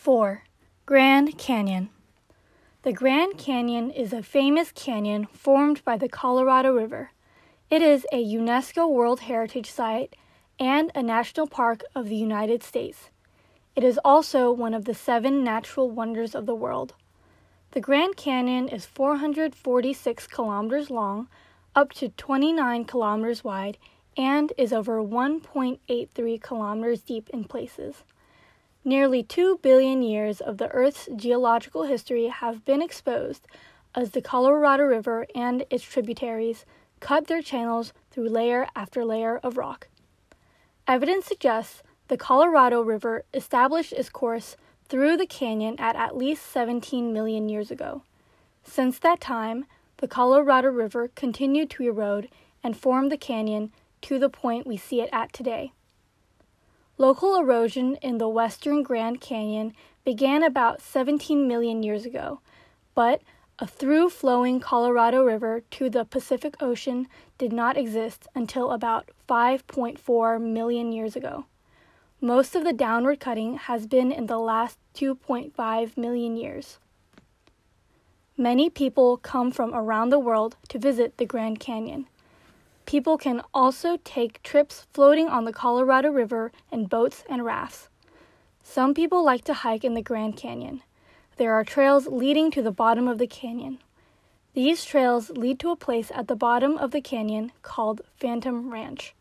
4. Grand Canyon. The Grand Canyon is a famous canyon formed by the Colorado River. It is a UNESCO World Heritage Site and a national park of the United States. It is also one of the seven natural wonders of the world. The Grand Canyon is 446 kilometers long, up to 29 kilometers wide, and is over 1.83 kilometers deep in places. Nearly 2 billion years of the Earth's geological history have been exposed as the Colorado River and its tributaries cut their channels through layer after layer of rock. Evidence suggests the Colorado River established its course through the canyon at at least 17 million years ago. Since that time, the Colorado River continued to erode and form the canyon to the point we see it at today. Local erosion in the western Grand Canyon began about 17 million years ago, but a through flowing Colorado River to the Pacific Ocean did not exist until about 5.4 million years ago. Most of the downward cutting has been in the last 2.5 million years. Many people come from around the world to visit the Grand Canyon. People can also take trips floating on the Colorado River in boats and rafts. Some people like to hike in the Grand Canyon. There are trails leading to the bottom of the canyon. These trails lead to a place at the bottom of the canyon called Phantom Ranch.